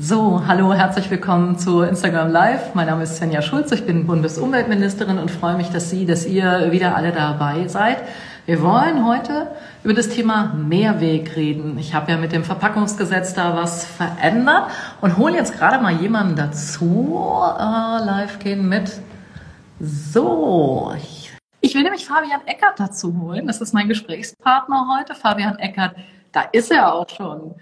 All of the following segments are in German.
So, hallo, herzlich willkommen zu Instagram Live. Mein Name ist Svenja Schulz, ich bin Bundesumweltministerin und freue mich, dass Sie, dass ihr wieder alle dabei seid. Wir wollen heute über das Thema Mehrweg reden. Ich habe ja mit dem Verpackungsgesetz da was verändert und hole jetzt gerade mal jemanden dazu. Äh, live gehen mit. So, ich, will nämlich Fabian Eckert dazu holen. Das ist mein Gesprächspartner heute. Fabian Eckert, da ist er auch schon.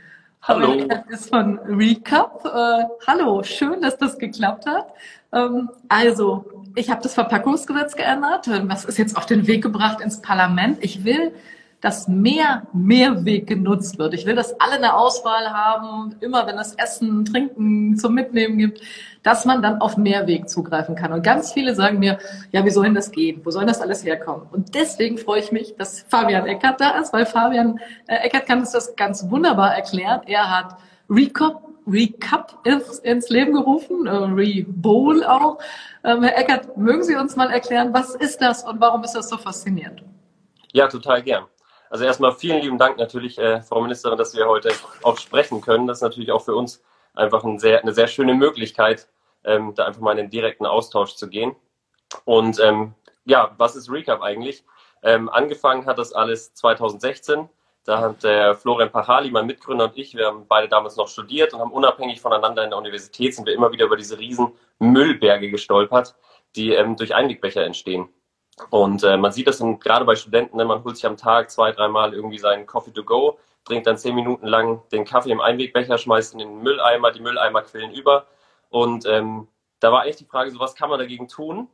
Hallo. Ist von Recap. Äh, hallo, schön, dass das geklappt hat. Ähm, also, ich habe das Verpackungsgesetz geändert. Das ist jetzt auf den Weg gebracht ins Parlament. Ich will dass mehr Mehrweg genutzt wird. Ich will, dass alle eine Auswahl haben, immer wenn es Essen, Trinken zum Mitnehmen gibt, dass man dann auf Mehrweg zugreifen kann. Und ganz viele sagen mir, ja, wie soll denn das gehen? Wo soll das alles herkommen? Und deswegen freue ich mich, dass Fabian Eckert da ist, weil Fabian äh, Eckert kann uns das ganz wunderbar erklären. Er hat Recop Recap ins, ins Leben gerufen, äh, Rebowl auch. Ähm, Herr Eckert, mögen Sie uns mal erklären, was ist das und warum ist das so faszinierend? Ja, total gern. Also erstmal vielen lieben Dank natürlich, äh, Frau Ministerin, dass wir heute auch sprechen können. Das ist natürlich auch für uns einfach ein sehr, eine sehr schöne Möglichkeit, ähm, da einfach mal in den direkten Austausch zu gehen. Und ähm, ja, was ist Recap eigentlich? Ähm, angefangen hat das alles 2016. Da hat der Florian Pachali, mein Mitgründer und ich, wir haben beide damals noch studiert und haben unabhängig voneinander in der Universität sind wir immer wieder über diese riesen Müllberge gestolpert, die ähm, durch Einwegbecher entstehen. Und äh, man sieht das gerade bei Studenten, ne, man holt sich am Tag zwei, dreimal irgendwie seinen Coffee to go, trinkt dann zehn Minuten lang den Kaffee im Einwegbecher, schmeißt in den Mülleimer, die Mülleimer quillen über. Und ähm, da war echt die Frage, so was kann man dagegen tun?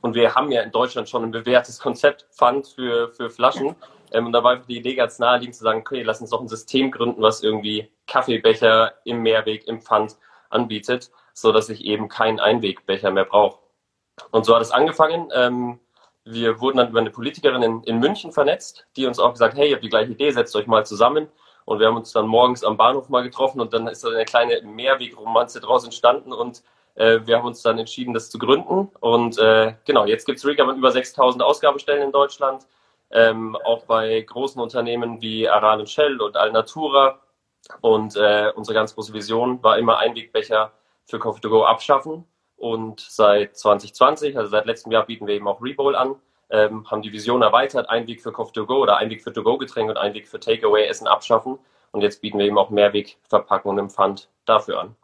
Und wir haben ja in Deutschland schon ein bewährtes Konzept Pfand für, für Flaschen. Ähm, und da war die Idee ganz naheliegend zu sagen, okay, lass uns doch ein System gründen, was irgendwie Kaffeebecher im Mehrweg, im Pfand anbietet, so dass ich eben keinen Einwegbecher mehr brauche. Und so hat es angefangen. Ähm, wir wurden dann über eine Politikerin in, in München vernetzt, die uns auch gesagt, hey, ihr habt die gleiche Idee, setzt euch mal zusammen. Und wir haben uns dann morgens am Bahnhof mal getroffen und dann ist da eine kleine Mehrwegromanze draus entstanden und äh, wir haben uns dann entschieden, das zu gründen. Und äh, genau, jetzt gibt es Riga mit über 6000 Ausgabestellen in Deutschland, ähm, auch bei großen Unternehmen wie Aran und Shell und Alnatura. Und äh, unsere ganz große Vision war immer Einwegbecher für Coffee to Go abschaffen. Und seit 2020, also seit letztem Jahr, bieten wir eben auch Rebowl an, ähm, haben die Vision erweitert, ein Weg für Coffee to Go oder ein Weg für To-Go-Getränke und ein Weg für Takeaway-Essen abschaffen. Und jetzt bieten wir eben auch Mehrwegverpackungen im Pfand dafür an.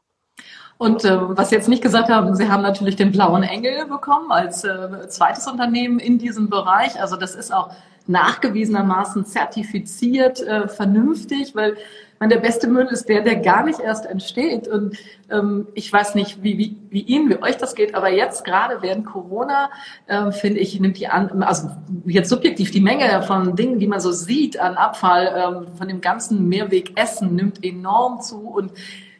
Und äh, was Sie jetzt nicht gesagt haben, Sie haben natürlich den blauen Engel bekommen als äh, zweites Unternehmen in diesem Bereich. Also das ist auch nachgewiesenermaßen zertifiziert, äh, vernünftig, weil man, der beste Müll ist der, der gar nicht erst entsteht. Und ähm, ich weiß nicht, wie, wie, wie Ihnen, wie euch das geht, aber jetzt gerade während Corona, äh, finde ich, nimmt die an, also jetzt subjektiv die Menge von Dingen, die man so sieht an Abfall, ähm, von dem ganzen Mehrwegessen nimmt enorm zu. Und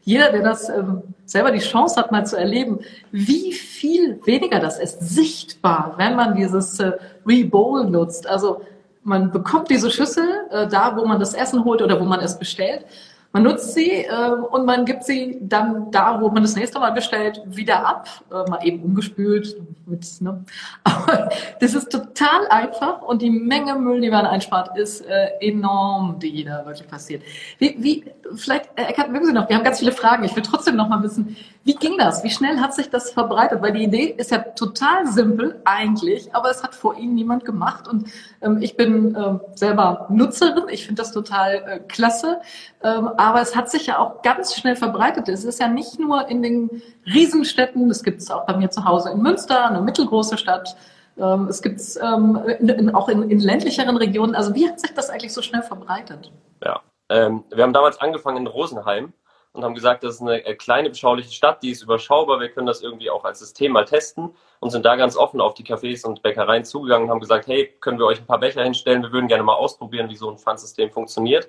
jeder, der das ähm, selber die Chance hat, mal zu erleben, wie viel weniger das ist, sichtbar, wenn man dieses äh, Rebowl nutzt. Also man bekommt diese Schüssel äh, da, wo man das Essen holt oder wo man es bestellt. Man nutzt sie äh, und man gibt sie dann da, wo man das nächste Mal bestellt, wieder ab, äh, mal eben umgespült. Mit, ne? Aber das ist total einfach und die Menge Müll, die man einspart, ist äh, enorm, die da wirklich passiert. Wie, wie vielleicht, äh, Eckhard, mögen Sie noch, wir haben ganz viele Fragen. Ich will trotzdem noch mal wissen, wie ging das? Wie schnell hat sich das verbreitet? Weil die Idee ist ja total simpel eigentlich, aber es hat vor Ihnen niemand gemacht und ähm, ich bin äh, selber Nutzerin. Ich finde das total äh, klasse. Ähm, aber es hat sich ja auch ganz schnell verbreitet. Es ist ja nicht nur in den Riesenstädten, das gibt es auch bei mir zu Hause in Münster, eine mittelgroße Stadt. Ähm, es gibt es ähm, auch in, in, ländlicheren Regionen. Also wie hat sich das eigentlich so schnell verbreitet? Ja, ähm, wir haben damals angefangen in Rosenheim und haben gesagt, das ist eine äh, kleine, beschauliche Stadt, die ist überschaubar, wir können das irgendwie auch als System mal testen und sind da ganz offen auf die Cafés und Bäckereien zugegangen und haben gesagt, hey, können wir euch ein paar Becher hinstellen, wir würden gerne mal ausprobieren, wie so ein Pfandsystem funktioniert.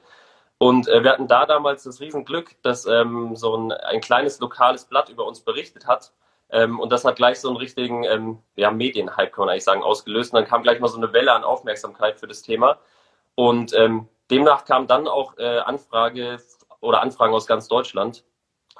Und äh, wir hatten da damals das Riesenglück, dass ähm, so ein, ein kleines lokales Blatt über uns berichtet hat. Ähm, und das hat gleich so einen richtigen ähm, ja, Medienhype, kann man eigentlich sagen, ausgelöst. Und dann kam gleich mal so eine Welle an Aufmerksamkeit für das Thema. Und ähm, demnach kam dann auch äh, Anfrage oder Anfragen aus ganz Deutschland.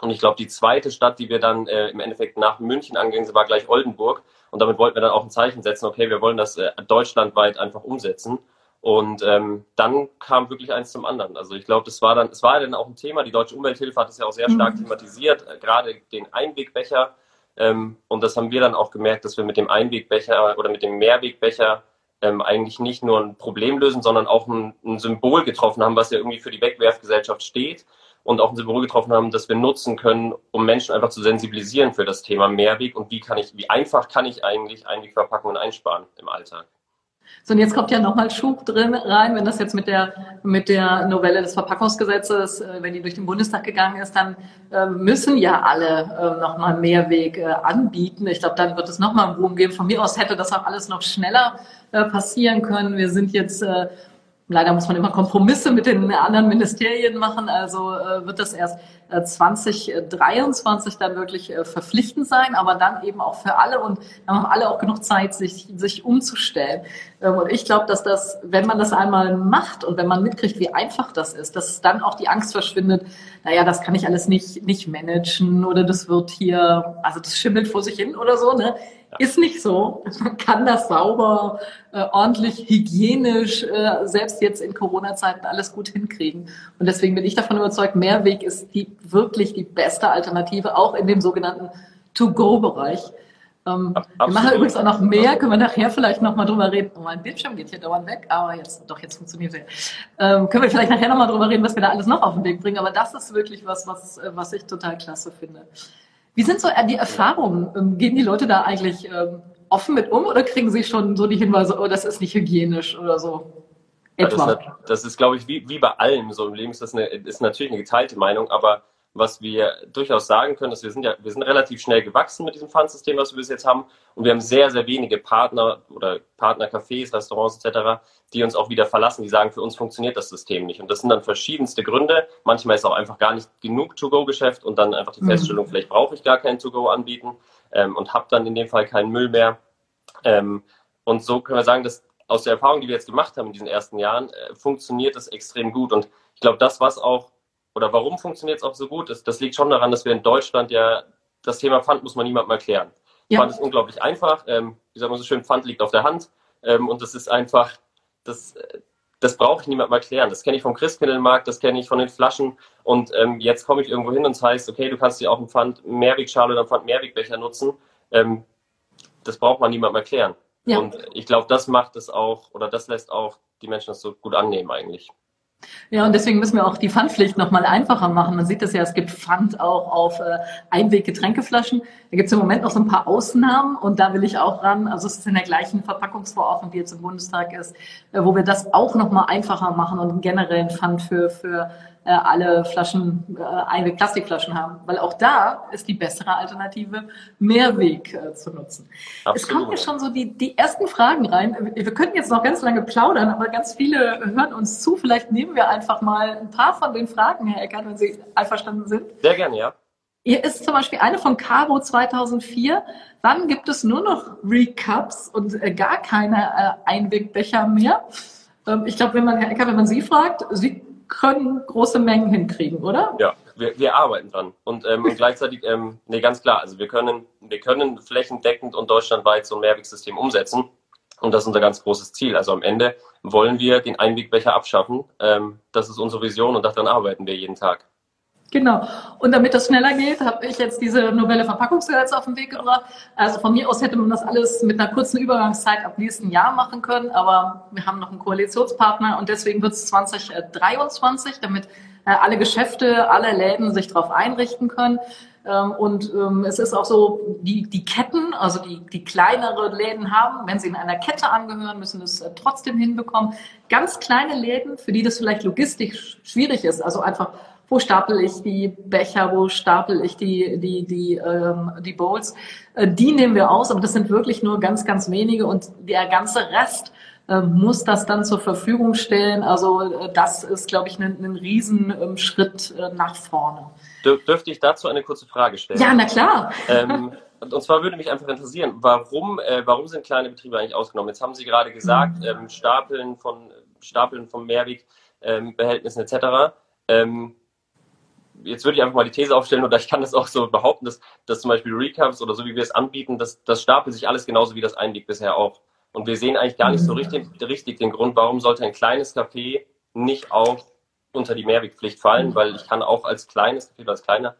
Und ich glaube, die zweite Stadt, die wir dann äh, im Endeffekt nach München angegangen sind, war gleich Oldenburg. Und damit wollten wir dann auch ein Zeichen setzen, okay, wir wollen das äh, deutschlandweit einfach umsetzen. Und ähm, dann kam wirklich eins zum anderen. Also ich glaube, das war dann, es war dann auch ein Thema. Die Deutsche Umwelthilfe hat es ja auch sehr stark mhm. thematisiert, äh, gerade den Einwegbecher. Ähm, und das haben wir dann auch gemerkt, dass wir mit dem Einwegbecher oder mit dem Mehrwegbecher ähm, eigentlich nicht nur ein Problem lösen, sondern auch ein, ein Symbol getroffen haben, was ja irgendwie für die Wegwerfgesellschaft steht und auch ein Symbol getroffen haben, das wir nutzen können, um Menschen einfach zu sensibilisieren für das Thema Mehrweg und wie kann ich, wie einfach kann ich eigentlich Einwegverpackungen einsparen im Alltag. So, und jetzt kommt ja nochmal Schub drin rein, wenn das jetzt mit der, mit der Novelle des Verpackungsgesetzes, äh, wenn die durch den Bundestag gegangen ist, dann äh, müssen ja alle äh, nochmal Mehrweg anbieten. Ich glaube, dann wird es nochmal einen Boom geben. Von mir aus hätte das auch alles noch schneller äh, passieren können. Wir sind jetzt äh, Leider muss man immer Kompromisse mit den anderen Ministerien machen. Also äh, wird das erst 2023 dann wirklich äh, verpflichtend sein, aber dann eben auch für alle und dann haben alle auch genug Zeit, sich, sich umzustellen. Ähm, und ich glaube, dass das, wenn man das einmal macht und wenn man mitkriegt, wie einfach das ist, dass dann auch die Angst verschwindet, naja, das kann ich alles nicht, nicht managen oder das wird hier, also das schimmelt vor sich hin oder so, ne? Ist nicht so. Man kann das sauber, äh, ordentlich, hygienisch, äh, selbst jetzt in Corona-Zeiten alles gut hinkriegen. Und deswegen bin ich davon überzeugt, Mehrweg ist die, wirklich die beste Alternative, auch in dem sogenannten To-Go-Bereich. Ähm, wir machen übrigens auch noch mehr, können wir nachher vielleicht nochmal drüber reden. Oh, mein Bildschirm geht hier dauernd weg, aber jetzt, doch, jetzt funktioniert er. Ähm, können wir vielleicht nachher nochmal drüber reden, was wir da alles noch auf den Weg bringen. Aber das ist wirklich was, was, äh, was ich total klasse finde. Wie sind so die Erfahrungen? Ähm, gehen die Leute da eigentlich ähm, offen mit um oder kriegen sie schon so die Hinweise, oh, das ist nicht hygienisch oder so? Etwa? Das ist, das ist glaube ich, wie, wie bei allem so im Leben ist das eine, ist natürlich eine geteilte Meinung, aber was wir durchaus sagen können, ist, wir sind ja, wir sind relativ schnell gewachsen mit diesem Pfandsystem, was wir bis jetzt haben. Und wir haben sehr, sehr wenige Partner oder Partnercafés, Restaurants etc., die uns auch wieder verlassen, die sagen, für uns funktioniert das System nicht. Und das sind dann verschiedenste Gründe. Manchmal ist auch einfach gar nicht genug To-Go-Geschäft und dann einfach die mhm. Feststellung, vielleicht brauche ich gar kein To-Go anbieten ähm, und habe dann in dem Fall keinen Müll mehr. Ähm, und so können wir sagen, dass aus der Erfahrung, die wir jetzt gemacht haben in diesen ersten Jahren, äh, funktioniert das extrem gut. Und ich glaube, das, was auch oder warum funktioniert es auch so gut, ist, das liegt schon daran, dass wir in Deutschland ja das Thema Pfand muss man niemandem erklären. Ja. Pfand ist unglaublich einfach. Ähm, wie sagen wir so schön, Pfand liegt auf der Hand. Ähm, und das ist einfach, das, das brauche ich niemandem erklären. Das kenne ich vom Christkindlmarkt, das kenne ich von den Flaschen. Und ähm, jetzt komme ich irgendwo hin und es heißt, okay, du kannst dir auch einen Pfand Mehrwegschale oder einen Pfand Mehrwegbecher nutzen. Ähm, das braucht man niemandem erklären. Ja. Und ich glaube, das macht es auch, oder das lässt auch die Menschen das so gut annehmen eigentlich. Ja, und deswegen müssen wir auch die Pfandpflicht nochmal einfacher machen. Man sieht das ja, es gibt Pfand auch auf äh, Einweg-Getränkeflaschen. Da gibt es im Moment noch so ein paar Ausnahmen und da will ich auch ran. Also es ist in der gleichen Verpackungsverordnung, die jetzt im Bundestag ist, äh, wo wir das auch nochmal einfacher machen und generell ein Pfand für, für äh, alle Flaschen, äh, eine Plastikflaschen haben. Weil auch da ist die bessere Alternative, Mehrweg äh, zu nutzen. Absolut. Es kommen ja schon so die, die ersten Fragen rein. Wir könnten jetzt noch ganz lange plaudern, aber ganz viele hören uns zu. Vielleicht nehmen wir einfach mal ein paar von den Fragen, Herr Eckert, wenn Sie einverstanden sind. Sehr gerne, ja. Hier ist zum Beispiel eine von Caro 2004. Wann gibt es nur noch Recups und äh, gar keine äh, Einwegbecher mehr? Ähm, ich glaube, wenn man Herr Eckert, wenn man Sie fragt, Sie können große Mengen hinkriegen, oder? Ja, wir, wir arbeiten dran. Und, ähm, und gleichzeitig, ähm, nee, ganz klar, also wir können, wir können flächendeckend und deutschlandweit so ein Mehrwegsystem umsetzen. Und das ist unser ganz großes Ziel. Also am Ende wollen wir den Einwegbecher abschaffen. Ähm, das ist unsere Vision und daran arbeiten wir jeden Tag. Genau. Und damit das schneller geht, habe ich jetzt diese Novelle Verpackungsgesetz auf den Weg gebracht. Also von mir aus hätte man das alles mit einer kurzen Übergangszeit ab nächsten Jahr machen können, aber wir haben noch einen Koalitionspartner und deswegen wird es 2023, damit äh, alle Geschäfte, alle Läden sich darauf einrichten können. Ähm, und ähm, es ist auch so, die, die Ketten, also die, die kleinere Läden haben, wenn sie in einer Kette angehören, müssen es äh, trotzdem hinbekommen. Ganz kleine Läden, für die das vielleicht logistisch schwierig ist, also einfach wo stapel ich die Becher, wo stapel ich die, die, die, ähm, die Bowls. Äh, die nehmen wir aus, aber das sind wirklich nur ganz, ganz wenige und der ganze Rest äh, muss das dann zur Verfügung stellen. Also äh, das ist, glaube ich, ein, ein Riesenschritt äh, nach vorne. Dür dürfte ich dazu eine kurze Frage stellen? Ja, na klar. Ähm, und zwar würde mich einfach interessieren, warum, warum sind kleine Betriebe eigentlich ausgenommen? Jetzt haben Sie gerade gesagt, mhm. ähm, Stapeln von Stapeln von Mehrwegbehältnissen ähm, etc. Ähm, jetzt würde ich einfach mal die These aufstellen, oder ich kann das auch so behaupten, dass, dass zum Beispiel Recaps oder so wie wir es anbieten, dass das stapelt sich alles genauso wie das Einweg bisher auch. Und wir sehen eigentlich gar nicht so richtig, richtig den Grund, warum sollte ein kleines Café nicht auch unter die Mehrwegpflicht fallen, weil ich kann auch als kleines Café, als kleiner,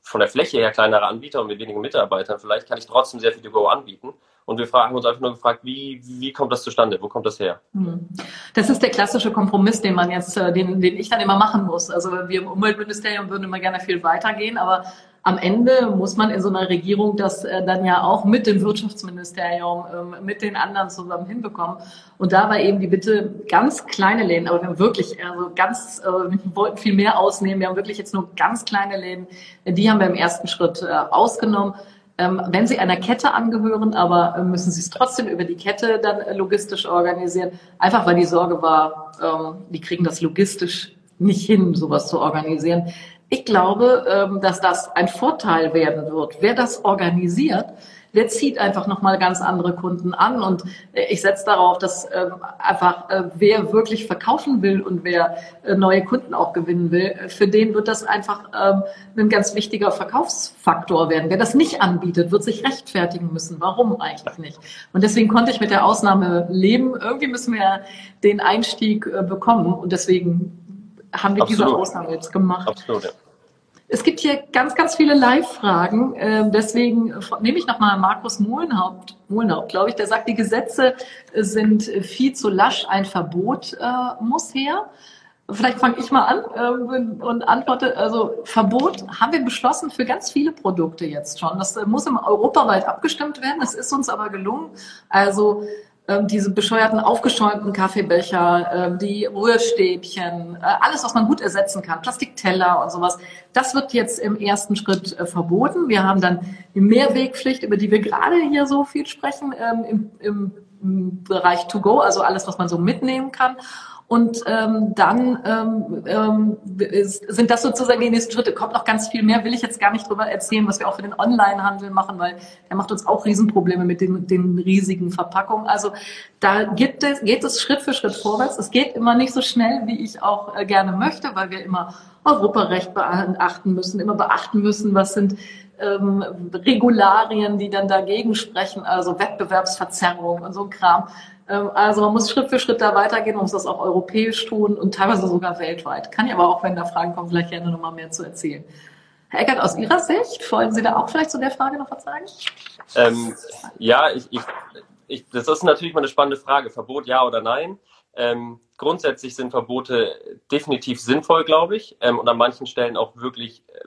von der Fläche her kleinerer Anbieter und mit wenigen Mitarbeitern, vielleicht kann ich trotzdem sehr viel To Go anbieten. Und wir fragen uns einfach nur gefragt, wie, wie kommt das zustande? Wo kommt das her? Mhm. Das ist der klassische Kompromiss, den man jetzt, äh, den, den ich dann immer machen muss. Also wir im Umweltministerium würden immer gerne viel weitergehen, aber am Ende muss man in so einer Regierung das äh, dann ja auch mit dem Wirtschaftsministerium, ähm, mit den anderen zusammen hinbekommen. Und da war eben die Bitte, ganz kleine Läden, aber wir haben wirklich, also ganz, äh, wir wollten viel mehr ausnehmen. Wir haben wirklich jetzt nur ganz kleine Läden. Die haben wir im ersten Schritt äh, ausgenommen. Ähm, wenn Sie einer Kette angehören, aber äh, müssen Sie es trotzdem über die Kette dann äh, logistisch organisieren. Einfach weil die Sorge war, ähm, die kriegen das logistisch nicht hin, sowas zu organisieren. Ich glaube, ähm, dass das ein Vorteil werden wird. Wer das organisiert, der zieht einfach nochmal ganz andere Kunden an. Und äh, ich setze darauf, dass ähm, einfach äh, wer wirklich verkaufen will und wer äh, neue Kunden auch gewinnen will, für den wird das einfach ähm, ein ganz wichtiger Verkaufsfaktor werden. Wer das nicht anbietet, wird sich rechtfertigen müssen. Warum eigentlich nicht? Und deswegen konnte ich mit der Ausnahme leben. Irgendwie müssen wir den Einstieg bekommen. Und deswegen haben wir Absolut. diese Ausnahme jetzt gemacht. Absolut, ja. Es gibt hier ganz, ganz viele Live-Fragen. Ähm, deswegen nehme ich nochmal Markus Mohlenhaupt, Mohlenhaupt, glaube ich, der sagt, die Gesetze sind viel zu lasch, ein Verbot äh, muss her. Vielleicht fange ich mal an äh, und antworte, also Verbot haben wir beschlossen für ganz viele Produkte jetzt schon. Das muss im europaweit abgestimmt werden. Das ist uns aber gelungen. Also ähm, diese bescheuerten aufgeschäumten Kaffeebecher, ähm, die Rührstäbchen, äh, alles, was man gut ersetzen kann, Plastikteller und sowas, das wird jetzt im ersten Schritt äh, verboten. Wir haben dann die Mehrwegpflicht, über die wir gerade hier so viel sprechen, ähm, im, im, im Bereich To Go, also alles, was man so mitnehmen kann. Und ähm, dann ähm, ähm, sind das sozusagen die nächsten Schritte. Kommt noch ganz viel mehr, will ich jetzt gar nicht drüber erzählen, was wir auch für den Online-Handel machen, weil der macht uns auch Riesenprobleme mit den, den riesigen Verpackungen. Also da gibt es, geht es Schritt für Schritt vorwärts. Es geht immer nicht so schnell, wie ich auch äh, gerne möchte, weil wir immer Europarecht beachten müssen, immer beachten müssen, was sind ähm, Regularien, die dann dagegen sprechen, also Wettbewerbsverzerrung und so ein Kram. Ähm, also man muss Schritt für Schritt da weitergehen, man muss das auch europäisch tun und teilweise sogar weltweit. Kann ich aber auch, wenn da Fragen kommen, vielleicht gerne nochmal mehr zu erzählen. Herr Eckert, aus Ihrer Sicht, wollen Sie da auch vielleicht zu der Frage noch was sagen? Ähm, ja, ich, ich, ich, das ist natürlich mal eine spannende Frage. Verbot ja oder nein? Ähm, grundsätzlich sind Verbote definitiv sinnvoll, glaube ich, ähm, und an manchen Stellen auch wirklich äh,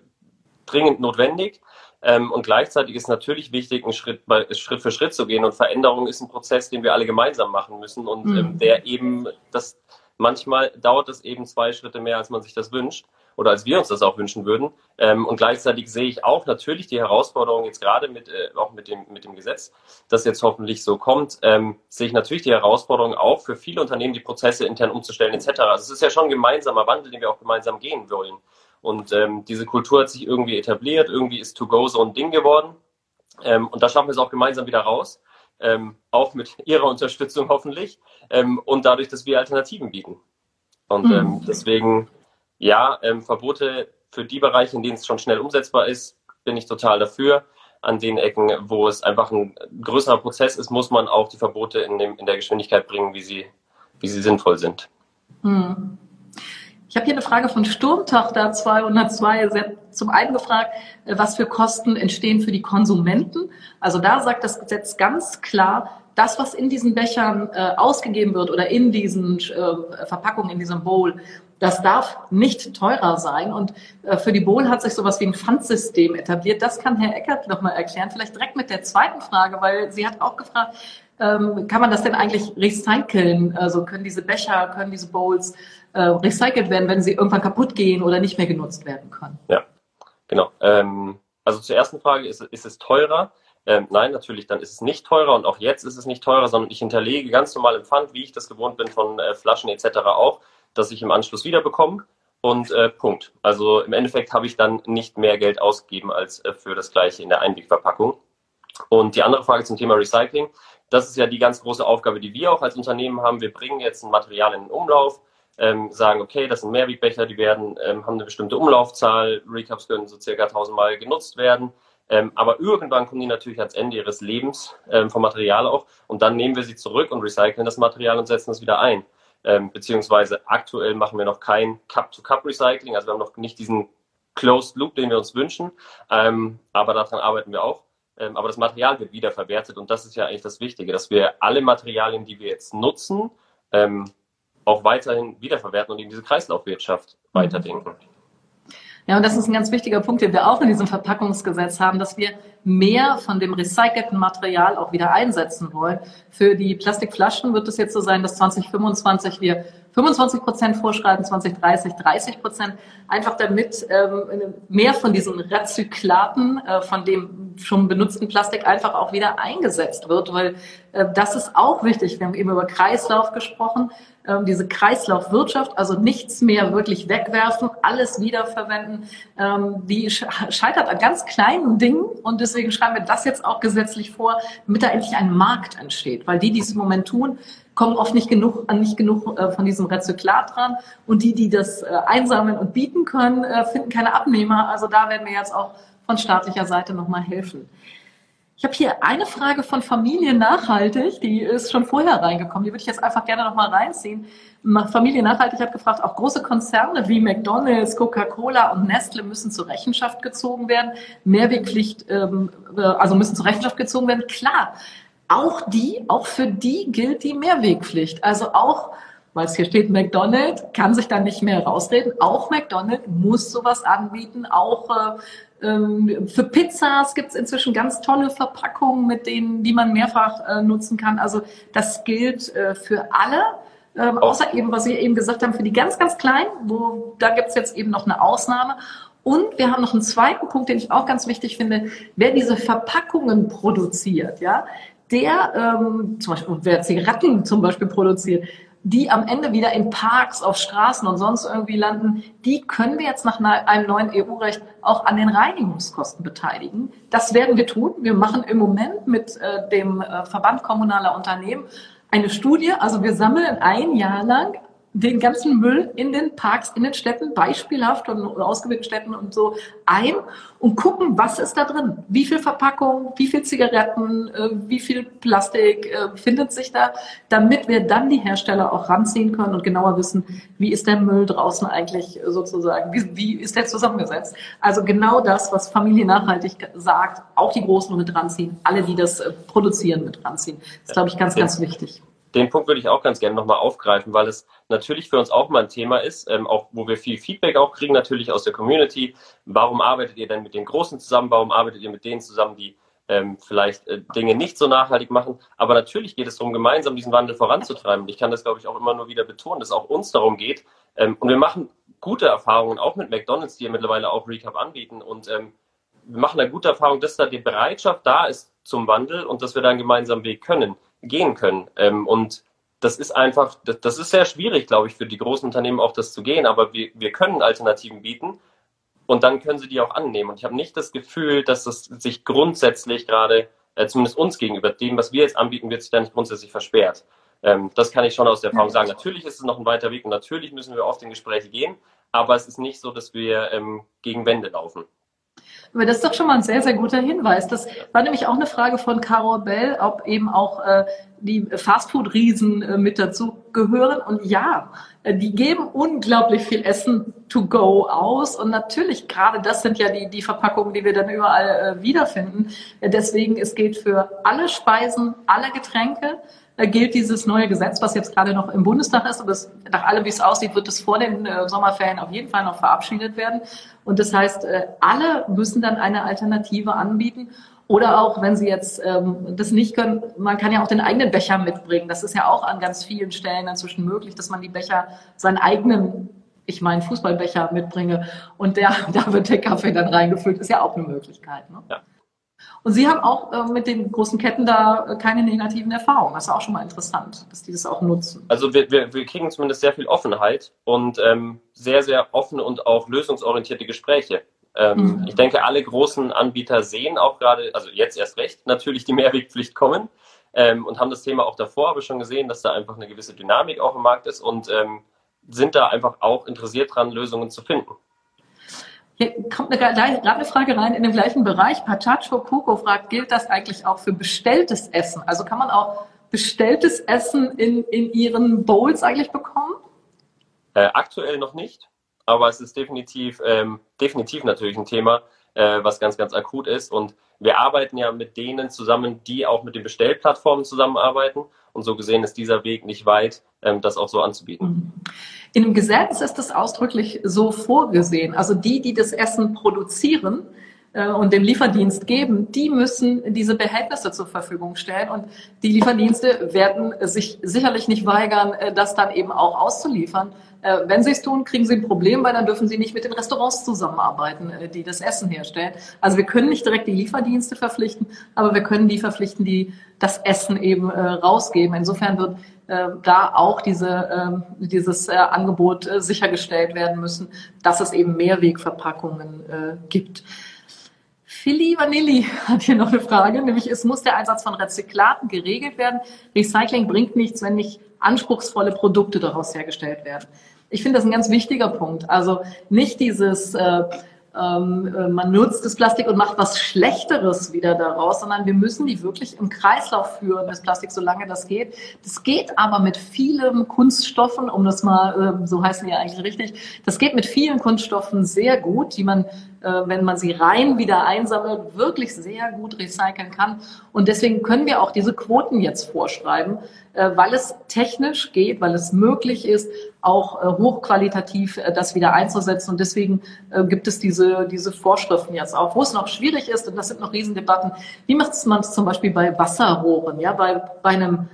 dringend notwendig. Ähm, und gleichzeitig ist natürlich wichtig, einen Schritt, Schritt für Schritt zu gehen. Und Veränderung ist ein Prozess, den wir alle gemeinsam machen müssen und mhm. ähm, der eben, das manchmal dauert es eben zwei Schritte mehr, als man sich das wünscht oder als wir uns das auch wünschen würden. Ähm, und gleichzeitig sehe ich auch natürlich die Herausforderung jetzt gerade mit, äh, auch mit dem, mit dem Gesetz, das jetzt hoffentlich so kommt, ähm, sehe ich natürlich die Herausforderung auch für viele Unternehmen, die Prozesse intern umzustellen etc. Also es ist ja schon ein gemeinsamer Wandel, den wir auch gemeinsam gehen wollen. Und ähm, diese Kultur hat sich irgendwie etabliert, irgendwie ist To-Go so ein Ding geworden. Ähm, und da schaffen wir es auch gemeinsam wieder raus, ähm, auch mit Ihrer Unterstützung hoffentlich ähm, und dadurch, dass wir Alternativen bieten. Und mhm. ähm, deswegen, ja, ähm, Verbote für die Bereiche, in denen es schon schnell umsetzbar ist, bin ich total dafür. An den Ecken, wo es einfach ein größerer Prozess ist, muss man auch die Verbote in, dem, in der Geschwindigkeit bringen, wie sie, wie sie sinnvoll sind. Mhm. Ich habe hier eine Frage von Sturmtochter 202. Sie hat zum einen gefragt, äh, was für Kosten entstehen für die Konsumenten. Also da sagt das Gesetz ganz klar, das, was in diesen Bechern äh, ausgegeben wird oder in diesen äh, Verpackungen, in diesem Bowl, das darf nicht teurer sein. Und für die Bowl hat sich sowas wie ein Pfandsystem etabliert. Das kann Herr Eckert nochmal erklären. Vielleicht direkt mit der zweiten Frage, weil sie hat auch gefragt, ähm, kann man das denn eigentlich recyceln? Also können diese Becher, können diese Bowls äh, recycelt werden, wenn sie irgendwann kaputt gehen oder nicht mehr genutzt werden können. Ja, genau. Ähm, also zur ersten Frage, ist, ist es teurer? Ähm, nein, natürlich, dann ist es nicht teurer und auch jetzt ist es nicht teurer, sondern ich hinterlege ganz normal im Pfand, wie ich das gewohnt bin von äh, Flaschen etc. auch, dass ich im Anschluss wieder bekomme und äh, Punkt. Also im Endeffekt habe ich dann nicht mehr Geld ausgegeben als äh, für das gleiche in der Einwegverpackung. Und die andere Frage zum Thema Recycling, das ist ja die ganz große Aufgabe, die wir auch als Unternehmen haben. Wir bringen jetzt ein Material in den Umlauf, ähm, sagen, okay, das sind Mehrwegbecher, die werden, ähm, haben eine bestimmte Umlaufzahl, Recaps können so circa 1000 Mal genutzt werden. Ähm, aber irgendwann kommen die natürlich ans Ende ihres Lebens ähm, vom Material auch und dann nehmen wir sie zurück und recyceln das Material und setzen es wieder ein. Ähm, beziehungsweise aktuell machen wir noch kein Cup-to-Cup-Recycling, also wir haben noch nicht diesen Closed Loop, den wir uns wünschen, ähm, aber daran arbeiten wir auch. Aber das Material wird wiederverwertet und das ist ja eigentlich das Wichtige, dass wir alle Materialien, die wir jetzt nutzen, ähm, auch weiterhin wiederverwerten und in diese Kreislaufwirtschaft mhm. weiterdenken. Ja, und das ist ein ganz wichtiger Punkt, den wir auch in diesem Verpackungsgesetz haben, dass wir mehr von dem recycelten Material auch wieder einsetzen wollen. Für die Plastikflaschen wird es jetzt so sein, dass 2025 wir 25 Prozent vorschreiben, 2030 30 Prozent, einfach damit ähm, mehr von diesen Rezyklaten, äh, von dem schon benutzten Plastik einfach auch wieder eingesetzt wird, weil äh, das ist auch wichtig. Wir haben eben über Kreislauf gesprochen, äh, diese Kreislaufwirtschaft, also nichts mehr wirklich wegwerfen, alles wiederverwenden, ähm, die scheitert an ganz kleinen Dingen. Und deswegen schreiben wir das jetzt auch gesetzlich vor, damit da endlich ein Markt entsteht, weil die, die es im Moment tun, kommen oft nicht genug an nicht genug äh, von diesem Rezyklat dran und die, die das äh, einsammeln und bieten können, äh, finden keine Abnehmer. Also da werden wir jetzt auch von staatlicher Seite nochmal helfen. Ich habe hier eine Frage von Familie Nachhaltig, die ist schon vorher reingekommen. Die würde ich jetzt einfach gerne nochmal reinziehen. Familie Nachhaltig hat gefragt, auch große Konzerne wie McDonald's, Coca-Cola und Nestle müssen zur Rechenschaft gezogen werden. Mehrwegpflicht, ähm, also müssen zur Rechenschaft gezogen werden. Klar, auch die, auch für die gilt die Mehrwegpflicht. Also auch, weil es hier steht, McDonald's kann sich da nicht mehr rausreden. Auch McDonald's muss sowas anbieten. Auch äh, ähm, für Pizzas gibt es inzwischen ganz tolle Verpackungen, mit denen, die man mehrfach äh, nutzen kann. Also das gilt äh, für alle. Ähm, außer eben, was Sie eben gesagt haben, für die ganz, ganz Kleinen, wo da gibt es jetzt eben noch eine Ausnahme. Und wir haben noch einen zweiten Punkt, den ich auch ganz wichtig finde. Wer diese Verpackungen produziert, ja, der ähm, zum Beispiel, wer Zigaretten zum Beispiel produziert, die am Ende wieder in Parks, auf Straßen und sonst irgendwie landen, die können wir jetzt nach einem neuen EU-Recht auch an den Reinigungskosten beteiligen. Das werden wir tun. Wir machen im Moment mit äh, dem äh, Verband kommunaler Unternehmen eine Studie. Also wir sammeln ein Jahr lang den ganzen Müll in den Parks, in den Städten, beispielhaft und ausgewählten Städten und so ein und gucken, was ist da drin? Wie viel Verpackung, wie viel Zigaretten, äh, wie viel Plastik äh, findet sich da, damit wir dann die Hersteller auch ranziehen können und genauer wissen, wie ist der Müll draußen eigentlich sozusagen, wie, wie ist der zusammengesetzt? Also genau das, was Familie nachhaltig sagt, auch die Großen mit ranziehen, alle, die das äh, produzieren, mit ranziehen. Das ist, glaube ich, ganz, ganz wichtig den Punkt würde ich auch ganz gerne nochmal aufgreifen, weil es natürlich für uns auch mal ein Thema ist, ähm, auch wo wir viel Feedback auch kriegen, natürlich aus der Community. Warum arbeitet ihr denn mit den Großen zusammen? Warum arbeitet ihr mit denen zusammen, die ähm, vielleicht äh, Dinge nicht so nachhaltig machen? Aber natürlich geht es darum, gemeinsam diesen Wandel voranzutreiben. Ich kann das, glaube ich, auch immer nur wieder betonen, dass auch uns darum geht. Ähm, und wir machen gute Erfahrungen auch mit McDonalds, die ja mittlerweile auch Recap anbieten. Und ähm, wir machen eine gute Erfahrung, dass da die Bereitschaft da ist zum Wandel und dass wir da einen gemeinsamen Weg können gehen können. Ähm, und das ist einfach, das, das ist sehr schwierig, glaube ich, für die großen Unternehmen auch das zu gehen, aber wir, wir können Alternativen bieten und dann können sie die auch annehmen. Und ich habe nicht das Gefühl, dass das sich grundsätzlich gerade, äh, zumindest uns gegenüber dem, was wir jetzt anbieten, wird sich da nicht grundsätzlich versperrt. Ähm, das kann ich schon aus der Erfahrung sagen. Natürlich ist es noch ein weiter Weg und natürlich müssen wir oft in Gespräche gehen, aber es ist nicht so, dass wir ähm, gegen Wände laufen. Aber das ist doch schon mal ein sehr, sehr guter Hinweis. Das war nämlich auch eine Frage von Carol Bell, ob eben auch äh, die Fastfood-Riesen äh, mit dazu gehören. Und ja, äh, die geben unglaublich viel Essen to go aus. Und natürlich, gerade das sind ja die, die Verpackungen, die wir dann überall äh, wiederfinden. Äh, deswegen, es gilt für alle Speisen, alle Getränke gilt dieses neue Gesetz, was jetzt gerade noch im Bundestag ist. Und das, nach allem, wie es aussieht, wird es vor den äh, Sommerferien auf jeden Fall noch verabschiedet werden. Und das heißt, äh, alle müssen dann eine Alternative anbieten. Oder auch, wenn Sie jetzt ähm, das nicht können, man kann ja auch den eigenen Becher mitbringen. Das ist ja auch an ganz vielen Stellen inzwischen möglich, dass man die Becher, seinen eigenen, ich meine Fußballbecher mitbringe und der, da wird der Kaffee dann reingefüllt, ist ja auch eine Möglichkeit. Ne? Ja. Und Sie haben auch äh, mit den großen Ketten da äh, keine negativen Erfahrungen. Das ist auch schon mal interessant, dass die das auch nutzen. Also wir, wir, wir kriegen zumindest sehr viel Offenheit und ähm, sehr, sehr offene und auch lösungsorientierte Gespräche. Ähm, mhm. Ich denke, alle großen Anbieter sehen auch gerade, also jetzt erst recht, natürlich die Mehrwegpflicht kommen ähm, und haben das Thema auch davor aber schon gesehen, dass da einfach eine gewisse Dynamik auch im Markt ist und ähm, sind da einfach auch interessiert dran, Lösungen zu finden. Hier kommt gerade eine Frage rein in dem gleichen Bereich. Pachacho Coco fragt, gilt das eigentlich auch für bestelltes Essen? Also kann man auch bestelltes Essen in, in Ihren Bowls eigentlich bekommen? Äh, aktuell noch nicht, aber es ist definitiv, ähm, definitiv natürlich ein Thema, äh, was ganz, ganz akut ist. Und wir arbeiten ja mit denen zusammen, die auch mit den Bestellplattformen zusammenarbeiten. Und so gesehen ist dieser Weg nicht weit, ähm, das auch so anzubieten. Mhm. In dem Gesetz ist es ausdrücklich so vorgesehen. Also die, die das Essen produzieren, äh, und dem Lieferdienst geben, die müssen diese Behältnisse zur Verfügung stellen. Und die Lieferdienste werden sich sicherlich nicht weigern, äh, das dann eben auch auszuliefern. Äh, wenn sie es tun, kriegen sie ein Problem, weil dann dürfen sie nicht mit den Restaurants zusammenarbeiten, die das Essen herstellen. Also wir können nicht direkt die Lieferdienste verpflichten, aber wir können die verpflichten, die das Essen eben rausgeben. Insofern wird da auch diese, ähm, dieses Angebot sichergestellt werden müssen, dass es eben Mehrwegverpackungen gibt. Philly Vanilli hat hier noch eine Frage, nämlich es muss der Einsatz von Rezyklaten geregelt werden. Recycling bringt nichts, wenn nicht anspruchsvolle Produkte daraus hergestellt werden. Ich finde das ein ganz wichtiger Punkt. Also nicht dieses äh, ähm, äh, man nutzt das Plastik und macht was Schlechteres wieder daraus, sondern wir müssen die wirklich im Kreislauf führen, das Plastik, solange das geht. Das geht aber mit vielen Kunststoffen, um das mal, äh, so heißen die eigentlich richtig, das geht mit vielen Kunststoffen sehr gut, die man, wenn man sie rein wieder einsammelt, wirklich sehr gut recyceln kann. Und deswegen können wir auch diese Quoten jetzt vorschreiben, äh, weil es technisch geht, weil es möglich ist, auch äh, hochqualitativ äh, das wieder einzusetzen. Und deswegen gibt es diese, diese Vorschriften jetzt auch. Wo es noch schwierig ist, und das sind noch Riesendebatten, wie macht man es zum Beispiel bei Wasserrohren? Ja, bei, bei einem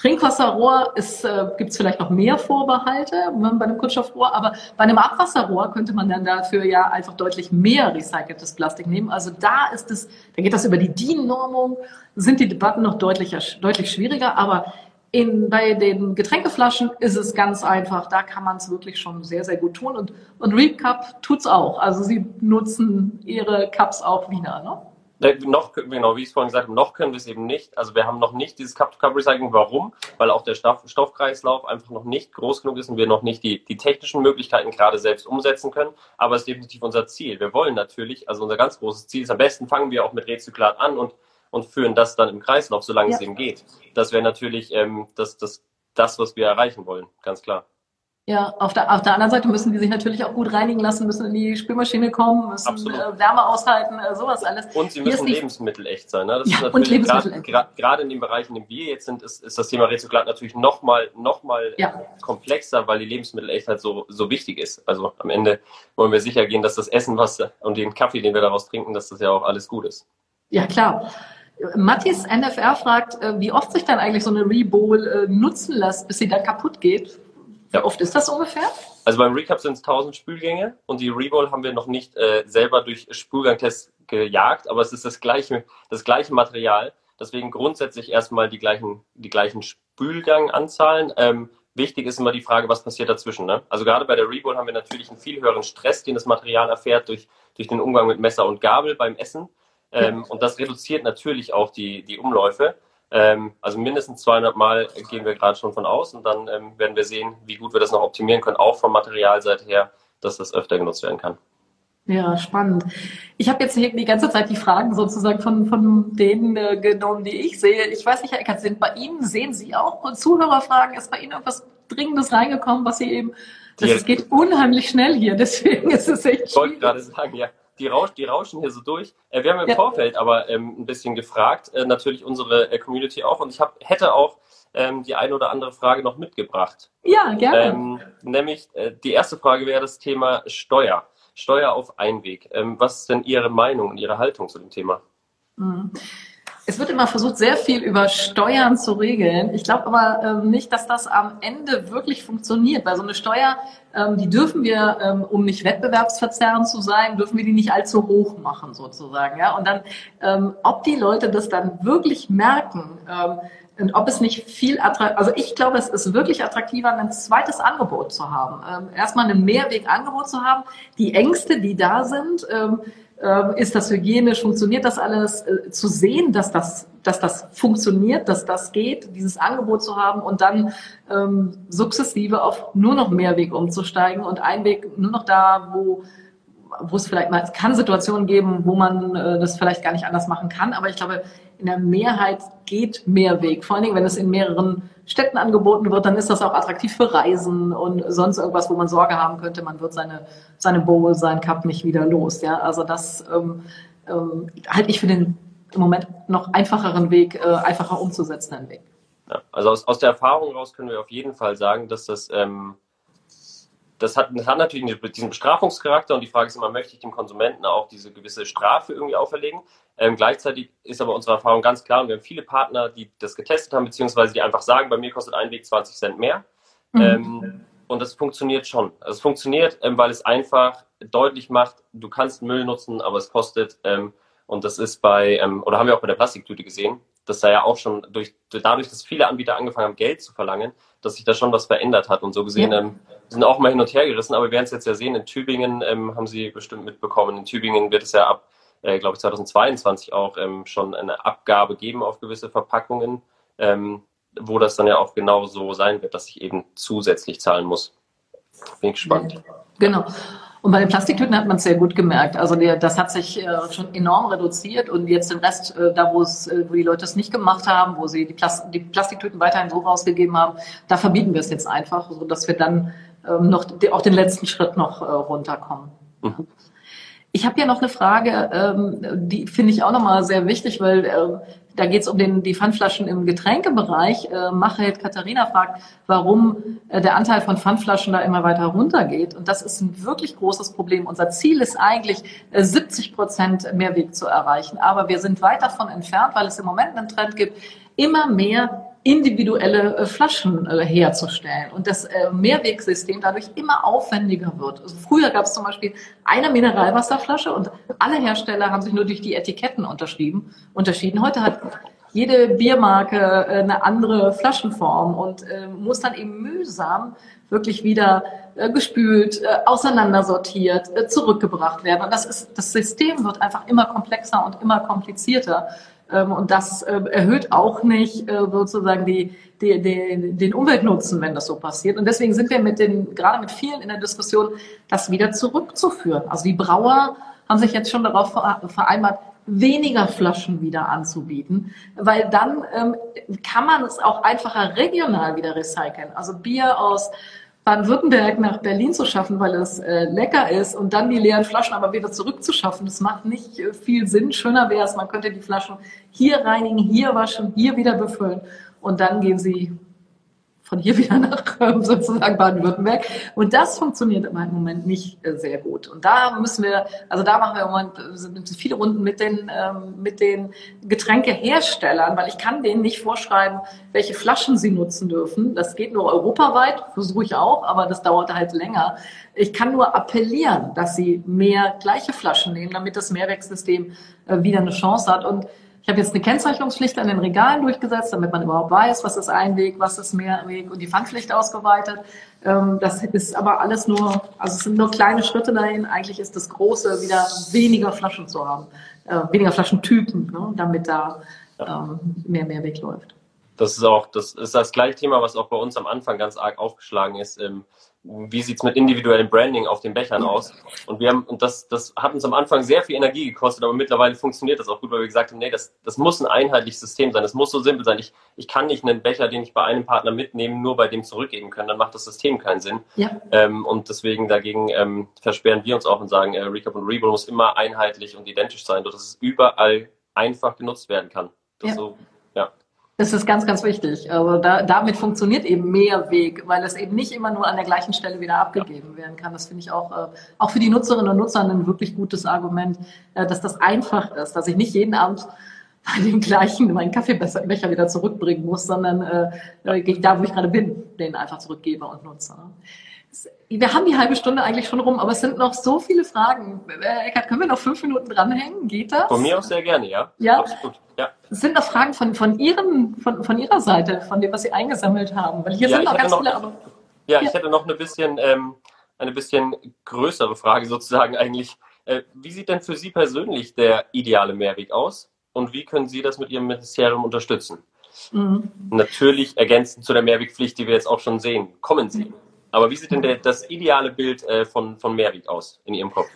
Trinkwasserrohr äh, gibt es vielleicht noch mehr Vorbehalte bei einem Kunststoffrohr, aber bei einem Abwasserrohr könnte man dann dafür ja einfach deutlich mehr recyceltes Plastik nehmen. Also da ist es, da geht das über die DIN-Normung, sind die Debatten noch deutlich, deutlich schwieriger, aber in, bei den Getränkeflaschen ist es ganz einfach. Da kann man es wirklich schon sehr, sehr gut tun. Und, und Reap Cup tut's auch. Also sie nutzen ihre Cups auch wieder. Ne? Noch, genau, wie ich es vorhin gesagt habe, noch können wir es eben nicht. Also wir haben noch nicht dieses Cup-to-Cup-Recycling. Warum? Weil auch der Stoff, Stoffkreislauf einfach noch nicht groß genug ist und wir noch nicht die, die technischen Möglichkeiten gerade selbst umsetzen können. Aber es ist definitiv unser Ziel. Wir wollen natürlich, also unser ganz großes Ziel ist, am besten fangen wir auch mit Rezyklat an und und führen das dann im Kreislauf, solange ja. es eben geht. Das wäre natürlich ähm, das, das, das, was wir erreichen wollen, ganz klar. Ja, auf der, auf der anderen Seite müssen die sich natürlich auch gut reinigen lassen, müssen in die Spülmaschine kommen, müssen äh, Wärme aushalten, äh, sowas alles. Und sie müssen lebensmittelecht sein. Ne? Das ja, ist und Lebensmittel Gerade in dem Bereich, in dem wir jetzt sind, ist, ist das Thema Rezyklat natürlich nochmal noch mal ja. komplexer, weil die Lebensmittelechtheit so, so wichtig ist. Also am Ende wollen wir sicher gehen, dass das Essen, was und den Kaffee, den wir daraus trinken, dass das ja auch alles gut ist. Ja, klar. Mattis NFR fragt, äh, wie oft sich dann eigentlich so eine Rebowl äh, nutzen lässt, bis sie dann kaputt geht. Wie oft ist das ungefähr? Also beim Recap sind es 1000 Spülgänge und die Rebowl haben wir noch nicht äh, selber durch Spülgangtests gejagt, aber es ist das gleiche, das gleiche Material. Deswegen grundsätzlich erstmal die gleichen, die gleichen Spülganganzahlen. Ähm, wichtig ist immer die Frage, was passiert dazwischen. Ne? Also gerade bei der Rebowl haben wir natürlich einen viel höheren Stress, den das Material erfährt durch, durch den Umgang mit Messer und Gabel beim Essen. Ähm, und das reduziert natürlich auch die, die Umläufe. Ähm, also mindestens 200 Mal gehen wir gerade schon von aus und dann ähm, werden wir sehen, wie gut wir das noch optimieren können, auch von Materialseite her, dass das öfter genutzt werden kann. Ja, spannend. Ich habe jetzt hier die ganze Zeit die Fragen sozusagen von, von denen äh, genommen, die ich sehe. Ich weiß nicht, Herr Eckert, sind bei Ihnen, sehen Sie auch Zuhörerfragen? Ist bei Ihnen irgendwas Dringendes reingekommen, was Sie eben, das, es geht unheimlich schnell hier, deswegen ist es echt schwierig. Ich wollte gerade sagen, ja die, rausch, die rauschen hier so durch. Äh, wir haben im ja. Vorfeld aber ähm, ein bisschen gefragt, äh, natürlich unsere äh, Community auch. Und ich hab, hätte auch ähm, die eine oder andere Frage noch mitgebracht. Ja, gerne. Ähm, nämlich äh, die erste Frage wäre das Thema Steuer. Steuer auf Einweg. Ähm, was ist denn Ihre Meinung und Ihre Haltung zu dem Thema? Mhm es wird immer versucht, sehr viel über Steuern zu regeln. Ich glaube aber ähm, nicht, dass das am Ende wirklich funktioniert, weil so eine Steuer, ähm, die dürfen wir, ähm, um nicht wettbewerbsverzerrend zu sein, dürfen wir die nicht allzu hoch machen sozusagen. Ja? Und dann, ähm, ob die Leute das dann wirklich merken, ähm, und ob es nicht viel attraktiver, also ich glaube, es ist wirklich attraktiver, ein zweites Angebot zu haben. Ähm, erstmal ein Mehrwegangebot zu haben. Die Ängste, die da sind, ist das hygienisch, funktioniert das alles, äh, zu sehen, dass das, dass das funktioniert, dass das geht, dieses Angebot zu haben und dann ähm, sukzessive auf nur noch Mehrweg umzusteigen und Einweg nur noch da, wo wo es vielleicht mal, es kann Situationen geben, wo man äh, das vielleicht gar nicht anders machen kann, aber ich glaube, in der Mehrheit geht Mehrweg. Vor allen Dingen, wenn es in mehreren Städten angeboten wird, dann ist das auch attraktiv für Reisen und sonst irgendwas, wo man Sorge haben könnte, man wird seine, seine Bowl, seinen Cup nicht wieder los. Ja, also das ähm, ähm, halte ich für den im Moment noch einfacheren Weg, äh, einfacher umzusetzenden Weg. Ja, also aus, aus der Erfahrung raus können wir auf jeden Fall sagen, dass das ähm, das hat, das hat natürlich diesen Bestrafungscharakter und die Frage ist immer, möchte ich dem Konsumenten auch diese gewisse Strafe irgendwie auferlegen? Ähm, gleichzeitig ist aber unsere Erfahrung ganz klar und wir haben viele Partner, die das getestet haben, beziehungsweise die einfach sagen, bei mir kostet ein Weg 20 Cent mehr. Mhm. Ähm, und das funktioniert schon. Also es funktioniert, ähm, weil es einfach deutlich macht, du kannst Müll nutzen, aber es kostet, ähm, und das ist bei, ähm, oder haben wir auch bei der Plastiktüte gesehen, dass da ja auch schon durch, dadurch, dass viele Anbieter angefangen haben, Geld zu verlangen, dass sich da schon was verändert hat. Und so gesehen ja. Sind auch mal hin und her gerissen, aber wir werden es jetzt ja sehen, in Tübingen ähm, haben Sie bestimmt mitbekommen, in Tübingen wird es ja ab, äh, glaube ich, 2022 auch ähm, schon eine Abgabe geben auf gewisse Verpackungen, ähm, wo das dann ja auch genau so sein wird, dass ich eben zusätzlich zahlen muss. Bin ich gespannt. Genau. Und bei den Plastiktüten hat man es sehr gut gemerkt. Also der, das hat sich äh, schon enorm reduziert und jetzt den Rest, äh, da wo es, äh, wo die Leute es nicht gemacht haben, wo sie die, Plast die Plastiktüten weiterhin so rausgegeben haben, da verbieten wir es jetzt einfach, so dass wir dann ähm, noch auch den letzten Schritt noch äh, runterkommen. Mhm. Ich habe hier noch eine Frage, ähm, die finde ich auch nochmal sehr wichtig, weil äh, da geht es um den, die Pfandflaschen im Getränkebereich. Äh, Machet Katharina fragt, warum äh, der Anteil von Pfandflaschen da immer weiter runtergeht. Und das ist ein wirklich großes Problem. Unser Ziel ist eigentlich, äh, 70 Prozent Mehrweg zu erreichen. Aber wir sind weit davon entfernt, weil es im Moment einen Trend gibt, immer mehr individuelle äh, Flaschen äh, herzustellen und das äh, Mehrwegsystem dadurch immer aufwendiger wird. Also früher gab es zum Beispiel eine Mineralwasserflasche und alle Hersteller haben sich nur durch die Etiketten unterschrieben, unterschieden. Heute hat jede Biermarke eine andere Flaschenform und muss dann eben mühsam wirklich wieder gespült, auseinandersortiert, zurückgebracht werden. Und das ist, das System wird einfach immer komplexer und immer komplizierter. Ähm, und das äh, erhöht auch nicht äh, sozusagen die, die, die, den Umweltnutzen, wenn das so passiert. Und deswegen sind wir mit den, gerade mit vielen in der Diskussion, das wieder zurückzuführen. Also die Brauer haben sich jetzt schon darauf vereinbart, weniger Flaschen wieder anzubieten, weil dann ähm, kann man es auch einfacher regional wieder recyceln. Also Bier aus Baden-Württemberg nach Berlin zu schaffen, weil es äh, lecker ist und dann die leeren Flaschen aber wieder zurückzuschaffen, das macht nicht äh, viel Sinn. Schöner wäre es, man könnte die Flaschen hier reinigen, hier waschen, hier wieder befüllen und dann gehen sie von hier wieder nach ähm, sozusagen Baden-Württemberg. Und das funktioniert im Moment nicht äh, sehr gut. Und da müssen wir, also da machen wir im Moment äh, viele Runden mit den, ähm, mit den Getränkeherstellern, weil ich kann denen nicht vorschreiben, welche Flaschen sie nutzen dürfen. Das geht nur europaweit, versuche ich auch, aber das dauert halt länger. Ich kann nur appellieren, dass sie mehr gleiche Flaschen nehmen, damit das Mehrwegsystem äh, wieder eine Chance hat. Und ich habe jetzt eine Kennzeichnungspflicht an den Regalen durchgesetzt, damit man überhaupt weiß, was ist Einweg, was ist Mehrweg und die Pfandpflicht ausgeweitet. Ähm, das ist aber alles nur, also es sind nur kleine Schritte dahin. Eigentlich ist das Große, wieder weniger Flaschen zu haben, äh, weniger Flaschentypen, ne, damit da ähm, mehr Mehrweg läuft. Das ist auch, das ist das gleiche Thema, was auch bei uns am Anfang ganz arg aufgeschlagen ist wie sieht's mit individuellem Branding auf den Bechern aus? Und wir haben, und das, das hat uns am Anfang sehr viel Energie gekostet, aber mittlerweile funktioniert das auch gut, weil wir gesagt haben, nee, das, das muss ein einheitliches System sein. Das muss so simpel sein. Ich, ich kann nicht einen Becher, den ich bei einem Partner mitnehme, nur bei dem zurückgeben können. Dann macht das System keinen Sinn. Ja. Ähm, und deswegen dagegen ähm, versperren wir uns auch und sagen, äh, Recap und Rebuild muss immer einheitlich und identisch sein, dass es überall einfach genutzt werden kann. Das ja. So. Das ist ganz, ganz wichtig. Also da, damit funktioniert eben Mehrweg, weil es eben nicht immer nur an der gleichen Stelle wieder abgegeben werden kann. Das finde ich auch, äh, auch für die Nutzerinnen und Nutzer ein wirklich gutes Argument, äh, dass das einfach ist, dass ich nicht jeden Abend bei dem gleichen meinen Kaffeebecher wieder zurückbringen muss, sondern äh, äh da, wo ich gerade bin, den einfach zurückgebe und nutze. Wir haben die halbe Stunde eigentlich schon rum, aber es sind noch so viele Fragen. Äh, Eckart, können wir noch fünf Minuten dranhängen? Geht das? Von mir aus sehr gerne, ja. Ja. Absolut. Sind noch Fragen von, von, Ihren, von, von Ihrer Seite, von dem, was Sie eingesammelt haben. Weil hier ja, sind noch ganz noch, viele. Aber, ja, ja, ich hätte noch eine bisschen, ähm, eine bisschen größere Frage sozusagen eigentlich. Äh, wie sieht denn für Sie persönlich der ideale Mehrweg aus? Und wie können Sie das mit Ihrem Ministerium unterstützen? Mhm. Natürlich ergänzend zu der Mehrwegpflicht, die wir jetzt auch schon sehen, kommen Sie. Aber wie sieht denn der, das ideale Bild äh, von, von Mehrweg aus in Ihrem Kopf?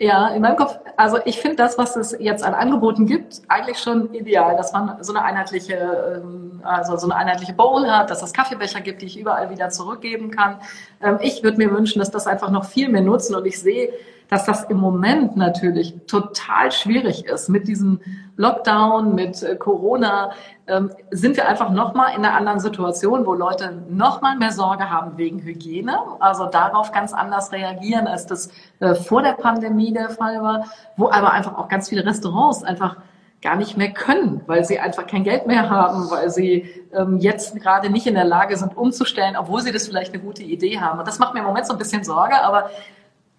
Ja, in meinem Kopf, also ich finde das, was es jetzt an Angeboten gibt, eigentlich schon ideal, dass man so eine einheitliche, ähm, also so eine einheitliche Bowl hat, dass es Kaffeebecher gibt, die ich überall wieder zurückgeben kann. Ähm, ich würde mir wünschen, dass das einfach noch viel mehr nutzen und ich sehe, dass das im Moment natürlich total schwierig ist. Mit diesem Lockdown, mit äh, Corona ähm, sind wir einfach nochmal in einer anderen Situation, wo Leute nochmal mehr Sorge haben wegen Hygiene, also darauf ganz anders reagieren, als das äh, vor der Pandemie der Fall war, wo aber einfach auch ganz viele Restaurants einfach gar nicht mehr können, weil sie einfach kein Geld mehr haben, weil sie ähm, jetzt gerade nicht in der Lage sind, umzustellen, obwohl sie das vielleicht eine gute Idee haben. Und das macht mir im Moment so ein bisschen Sorge, aber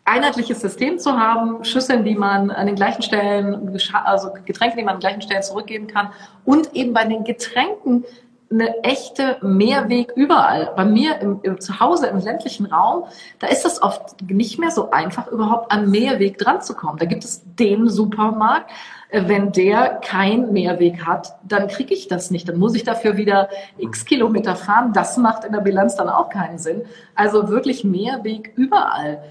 einheitliches System zu haben, Schüsseln, die man an den gleichen Stellen, also Getränke, die man an den gleichen Stellen zurückgeben kann und eben bei den Getränken eine echte Mehrweg überall. Bei mir im, im, zu Hause im ländlichen Raum, da ist es oft nicht mehr so einfach, überhaupt an Mehrweg dran zu kommen. Da gibt es den Supermarkt. Äh, wenn der kein Mehrweg hat, dann kriege ich das nicht. Dann muss ich dafür wieder x Kilometer fahren. Das macht in der Bilanz dann auch keinen Sinn. Also wirklich Mehrweg überall.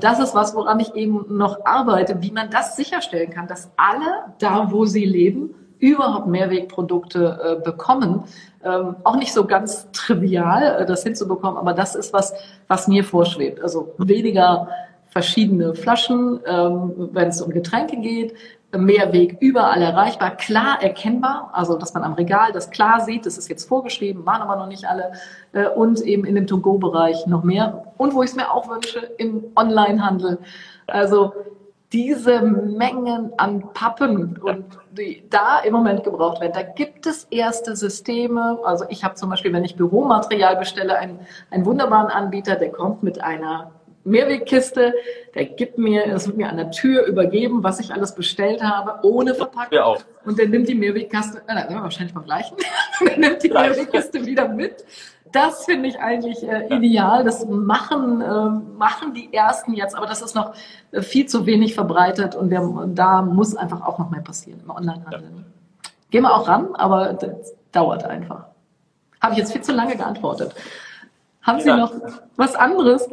Das ist was, woran ich eben noch arbeite, wie man das sicherstellen kann, dass alle da, wo sie leben, überhaupt Mehrwegprodukte äh, bekommen. Ähm, auch nicht so ganz trivial, äh, das hinzubekommen, aber das ist was, was mir vorschwebt. Also weniger verschiedene Flaschen, ähm, wenn es um Getränke geht, Mehrweg überall erreichbar, klar erkennbar, also dass man am Regal das klar sieht, das ist jetzt vorgeschrieben, waren aber noch nicht alle, äh, und eben in dem To-Go-Bereich noch mehr. Und wo ich es mir auch wünsche, im Onlinehandel. Also diese Mengen an Pappen und die da im Moment gebraucht werden, da gibt es erste Systeme. Also ich habe zum Beispiel, wenn ich Büromaterial bestelle, einen, einen wunderbaren Anbieter, der kommt mit einer Mehrwegkiste, der gibt mir, es wird mir an der Tür übergeben, was ich alles bestellt habe, ohne Verpackung. Ja, auch. Und der nimmt die Mehrwegkiste, äh, na, wahrscheinlich beim gleichen, der nimmt die Mehrwegkiste wieder mit. Das finde ich eigentlich äh, ideal. Das machen, äh, machen die ersten jetzt, aber das ist noch äh, viel zu wenig verbreitet und wir, da muss einfach auch noch mehr passieren im Onlinehandel. Ja. Gehen wir auch ran, aber das dauert einfach. Habe ich jetzt viel zu lange geantwortet. Haben Sie ja. noch was anderes?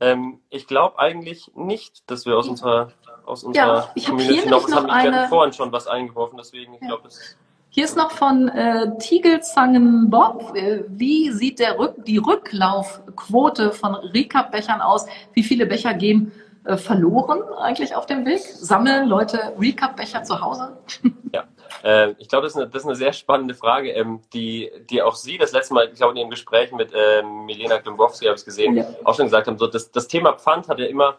Ähm, ich glaube eigentlich nicht, dass wir aus unserer aus unserer ja, ich Community hier noch, noch haben eine... vorhin schon was eingeworfen, deswegen ich ja. glaube es. Hier ist noch von äh, Tigelzangen Bob. Äh, wie sieht der Rück die Rücklaufquote von Recap-Bechern aus? Wie viele Becher gehen äh, verloren eigentlich auf dem Weg? Sammeln Leute Recap-Becher zu Hause? Ja, äh, ich glaube, das, das, ist eine sehr spannende Frage, ähm, die, die auch Sie das letzte Mal, ich glaube, in Ihrem Gespräch mit äh, Milena Klimbowski, habe ich gesehen, ja. auch schon gesagt haben. So, das, das Thema Pfand hat ja immer,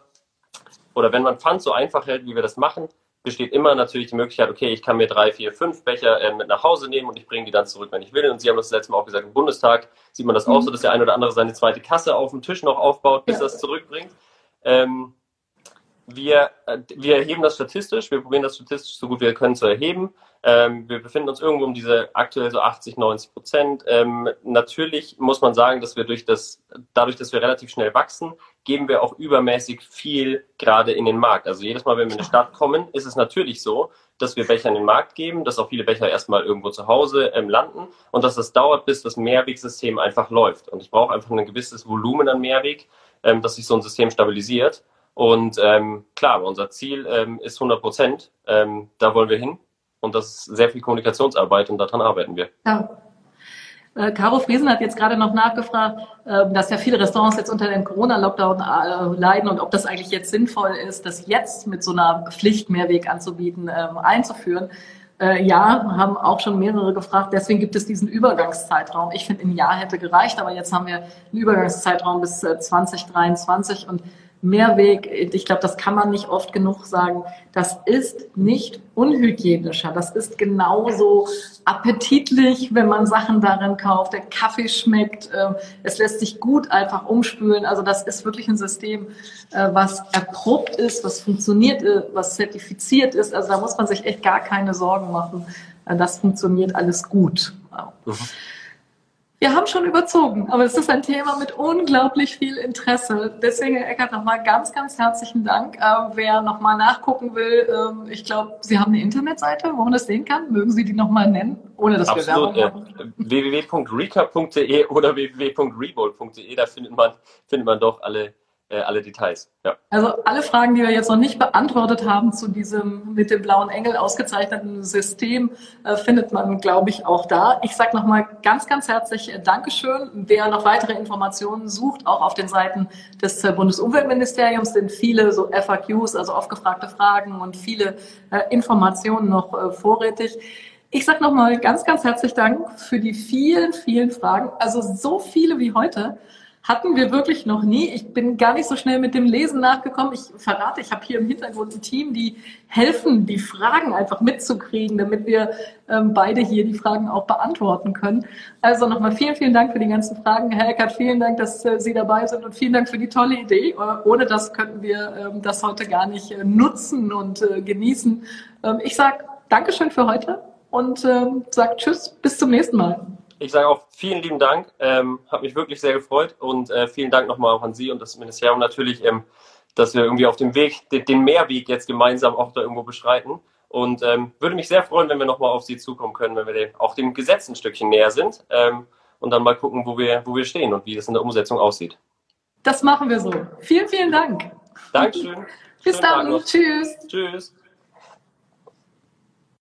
oder wenn man Pfand so einfach hält, wie wir das machen, besteht immer natürlich die Möglichkeit, okay, ich kann mir drei, vier, fünf Becher äh, mit nach Hause nehmen und ich bringe die dann zurück, wenn ich will. Und Sie haben das letzte Mal auch gesagt, im Bundestag sieht man das mhm. auch so, dass der eine oder andere seine zweite Kasse auf dem Tisch noch aufbaut, bis ja. er es zurückbringt. Ähm, wir, äh, wir erheben das statistisch, wir probieren das statistisch so gut wir können zu erheben. Ähm, wir befinden uns irgendwo um diese aktuell so 80, 90 Prozent. Ähm, natürlich muss man sagen, dass wir durch das, dadurch, dass wir relativ schnell wachsen, geben wir auch übermäßig viel gerade in den Markt. Also jedes Mal, wenn wir in eine Stadt kommen, ist es natürlich so, dass wir Becher in den Markt geben, dass auch viele Becher erstmal irgendwo zu Hause ähm, landen und dass das dauert, bis das Mehrwegsystem einfach läuft. Und ich brauche einfach ein gewisses Volumen an Mehrweg, ähm, dass sich so ein System stabilisiert. Und ähm, klar, unser Ziel ähm, ist 100 Prozent. Ähm, da wollen wir hin. Und das ist sehr viel Kommunikationsarbeit und daran arbeiten wir. Ja. Äh, Caro Friesen hat jetzt gerade noch nachgefragt, äh, dass ja viele Restaurants jetzt unter dem Corona-Lockdown äh, leiden und ob das eigentlich jetzt sinnvoll ist, das jetzt mit so einer Pflicht Mehrweg anzubieten, ähm, einzuführen. Ja, haben auch schon mehrere gefragt. Deswegen gibt es diesen Übergangszeitraum. Ich finde, ein Jahr hätte gereicht, aber jetzt haben wir einen Übergangszeitraum bis 2023 und Mehrweg, ich glaube, das kann man nicht oft genug sagen, das ist nicht unhygienischer. Das ist genauso appetitlich, wenn man Sachen darin kauft. Der Kaffee schmeckt, ähm, es lässt sich gut einfach umspülen. Also das ist wirklich ein System, äh, was erprobt ist, was funktioniert, äh, was zertifiziert ist. Also da muss man sich echt gar keine Sorgen machen. Äh, das funktioniert alles gut. Mhm. Wir haben schon überzogen, aber es ist ein Thema mit unglaublich viel Interesse. Deswegen, Herr Eckert, nochmal ganz, ganz herzlichen Dank. Äh, wer nochmal nachgucken will, äh, ich glaube, Sie haben eine Internetseite, wo man das sehen kann. Mögen Sie die nochmal nennen, ohne dass Absolut, wir Werbung machen? www.recap.de oder www.rebold.de, da findet man, findet man doch alle äh, alle Details. Ja. Also alle Fragen, die wir jetzt noch nicht beantwortet haben zu diesem mit dem blauen Engel ausgezeichneten System, äh, findet man, glaube ich, auch da. Ich sage nochmal ganz, ganz herzlich äh, Dankeschön. Wer noch weitere Informationen sucht, auch auf den Seiten des äh, Bundesumweltministeriums sind viele so FAQs, also oft gefragte Fragen und viele äh, Informationen noch äh, vorrätig. Ich sage nochmal ganz, ganz herzlich Dank für die vielen, vielen Fragen. Also so viele wie heute hatten wir wirklich noch nie. Ich bin gar nicht so schnell mit dem Lesen nachgekommen. Ich verrate, ich habe hier im Hintergrund ein Team, die helfen, die Fragen einfach mitzukriegen, damit wir ähm, beide hier die Fragen auch beantworten können. Also nochmal vielen, vielen Dank für die ganzen Fragen. Herr Eckert, vielen Dank, dass äh, Sie dabei sind und vielen Dank für die tolle Idee. Äh, ohne das könnten wir ähm, das heute gar nicht äh, nutzen und äh, genießen. Ähm, ich sage Dankeschön für heute und ähm, sage Tschüss, bis zum nächsten Mal. Ich sage auch vielen lieben Dank, ähm, hat mich wirklich sehr gefreut und äh, vielen Dank nochmal auch an Sie und das Ministerium natürlich, ähm, dass wir irgendwie auf dem Weg, den, den Mehrweg jetzt gemeinsam auch da irgendwo beschreiten. Und ähm, würde mich sehr freuen, wenn wir nochmal auf Sie zukommen können, wenn wir den, auch dem Gesetz ein Stückchen näher sind ähm, und dann mal gucken, wo wir, wo wir stehen und wie das in der Umsetzung aussieht. Das machen wir so. Vielen, vielen Dank. Dankeschön. Bis Schönen dann. Tschüss. Tschüss.